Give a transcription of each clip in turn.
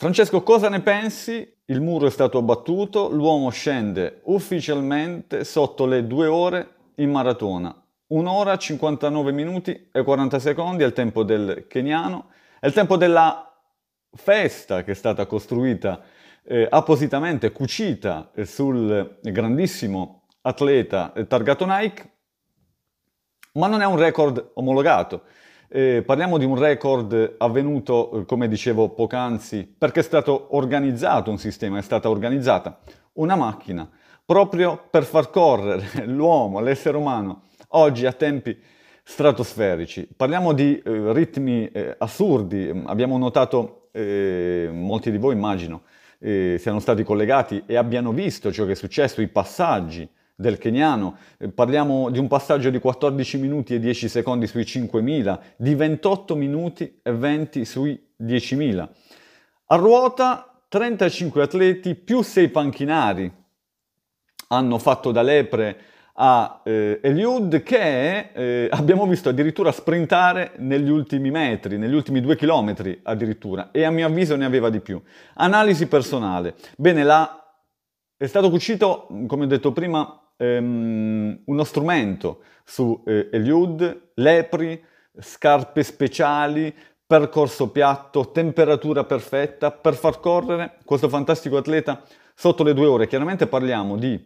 Francesco, cosa ne pensi? Il muro è stato abbattuto, l'uomo scende ufficialmente sotto le due ore in maratona. Un'ora, 59 minuti e 40 secondi è il tempo del keniano, è il tempo della festa che è stata costruita eh, appositamente, cucita eh, sul grandissimo atleta eh, targato Nike, ma non è un record omologato. Eh, parliamo di un record avvenuto, eh, come dicevo poc'anzi, perché è stato organizzato un sistema, è stata organizzata una macchina proprio per far correre l'uomo, l'essere umano, oggi a tempi stratosferici. Parliamo di eh, ritmi eh, assurdi, abbiamo notato, eh, molti di voi immagino, eh, siano stati collegati e abbiano visto ciò che è successo, i passaggi del keniano, eh, parliamo di un passaggio di 14 minuti e 10 secondi sui 5.000, di 28 minuti e 20 sui 10.000. A ruota 35 atleti più 6 panchinari hanno fatto da lepre a eh, Eliud che eh, abbiamo visto addirittura sprintare negli ultimi metri, negli ultimi due chilometri addirittura e a mio avviso ne aveva di più. Analisi personale. Bene, la... è stato cucito, come ho detto prima, ehm, uno strumento su eh, Eliud, lepri, scarpe speciali, percorso piatto, temperatura perfetta per far correre questo fantastico atleta sotto le due ore. Chiaramente parliamo di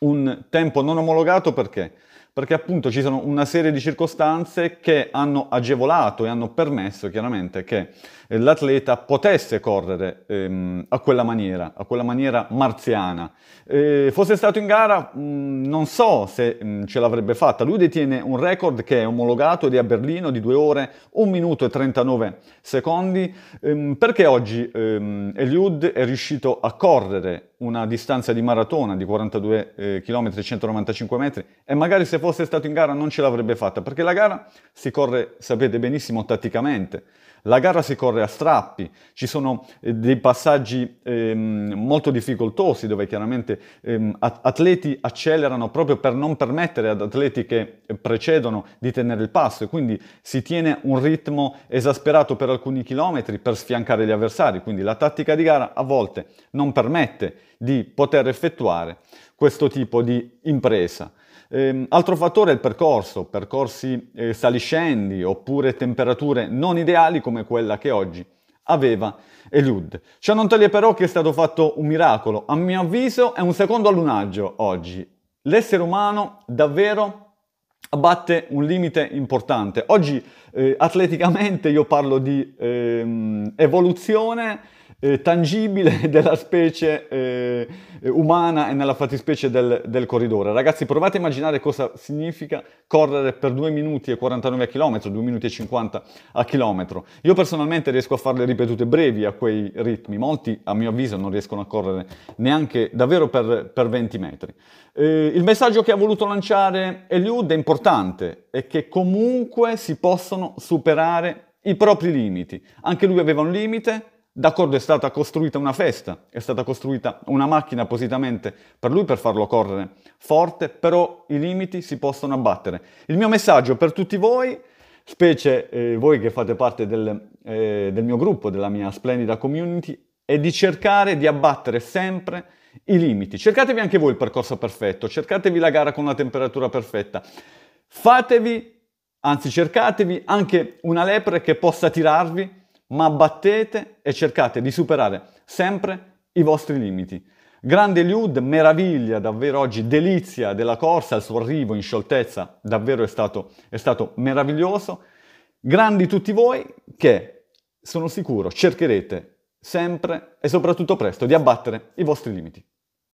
un tempo non omologato perché? Perché appunto ci sono una serie di circostanze che hanno agevolato e hanno permesso chiaramente che eh, l'atleta potesse correre ehm, a quella maniera, a quella maniera marziana. Eh, fosse stato in gara, mh, mm, non so se mh, mm, ce l'avrebbe fatta. Lui detiene un record che è omologato di a Berlino di 2 ore, 1 minuto e 39 secondi. Ehm, perché oggi ehm, Eliud è riuscito a correre una distanza di maratona di 42 eh, km e 195 metri e magari se fosse stato in gara non ce l'avrebbe fatta perché la gara si corre, sapete benissimo, tatticamente. La gara si corre a strappi, ci sono eh, dei passaggi ehm, molto difficoltosi dove chiaramente ehm, atleti accelerano proprio per non permettere ad atleti che precedono di tenere il passo e quindi si tiene un ritmo esasperato per alcuni chilometri per sfiancare gli avversari, quindi la tattica di gara a volte non permette di poter effettuare questo tipo di impresa. Ehm, altro fattore è il percorso, percorsi eh, saliscendi oppure temperature non ideali come quella che oggi aveva Eliud. Ciò non toglie però che è stato fatto un miracolo. A mio avviso è un secondo allunaggio oggi. L'essere umano davvero batte un limite importante. Oggi eh, atleticamente io parlo di ehm, evoluzione eh, tangibile della specie eh, umana e nella fattispecie del, del, corridore. Ragazzi, provate a immaginare cosa significa correre per 2 minuti e 49 km, 2 minuti e 50 a chilometro. Io personalmente riesco a farle ripetute brevi a quei ritmi, molti a mio avviso non riescono a correre neanche davvero per, per 20 metri. Eh, il messaggio che ha voluto lanciare Eliud è importante, è che comunque si possono superare i propri limiti. Anche lui aveva un limite, D'accordo, è stata costruita una festa, è stata costruita una macchina appositamente per lui per farlo correre forte, però i limiti si possono abbattere. Il mio messaggio per tutti voi, specie eh, voi che fate parte del, eh, del mio gruppo, della mia splendida community, è di cercare di abbattere sempre i limiti. Cercatevi anche voi il percorso perfetto, cercatevi la gara con la temperatura perfetta. Fatevi, anzi cercatevi anche una lepre che possa tirarvi ma battete e cercate di superare sempre i vostri limiti. Grande Eliud, meraviglia davvero oggi, delizia della corsa, il suo arrivo in scioltezza davvero è stato, è stato meraviglioso. Grandi tutti voi che sono sicuro cercherete sempre e soprattutto presto di abbattere i vostri limiti.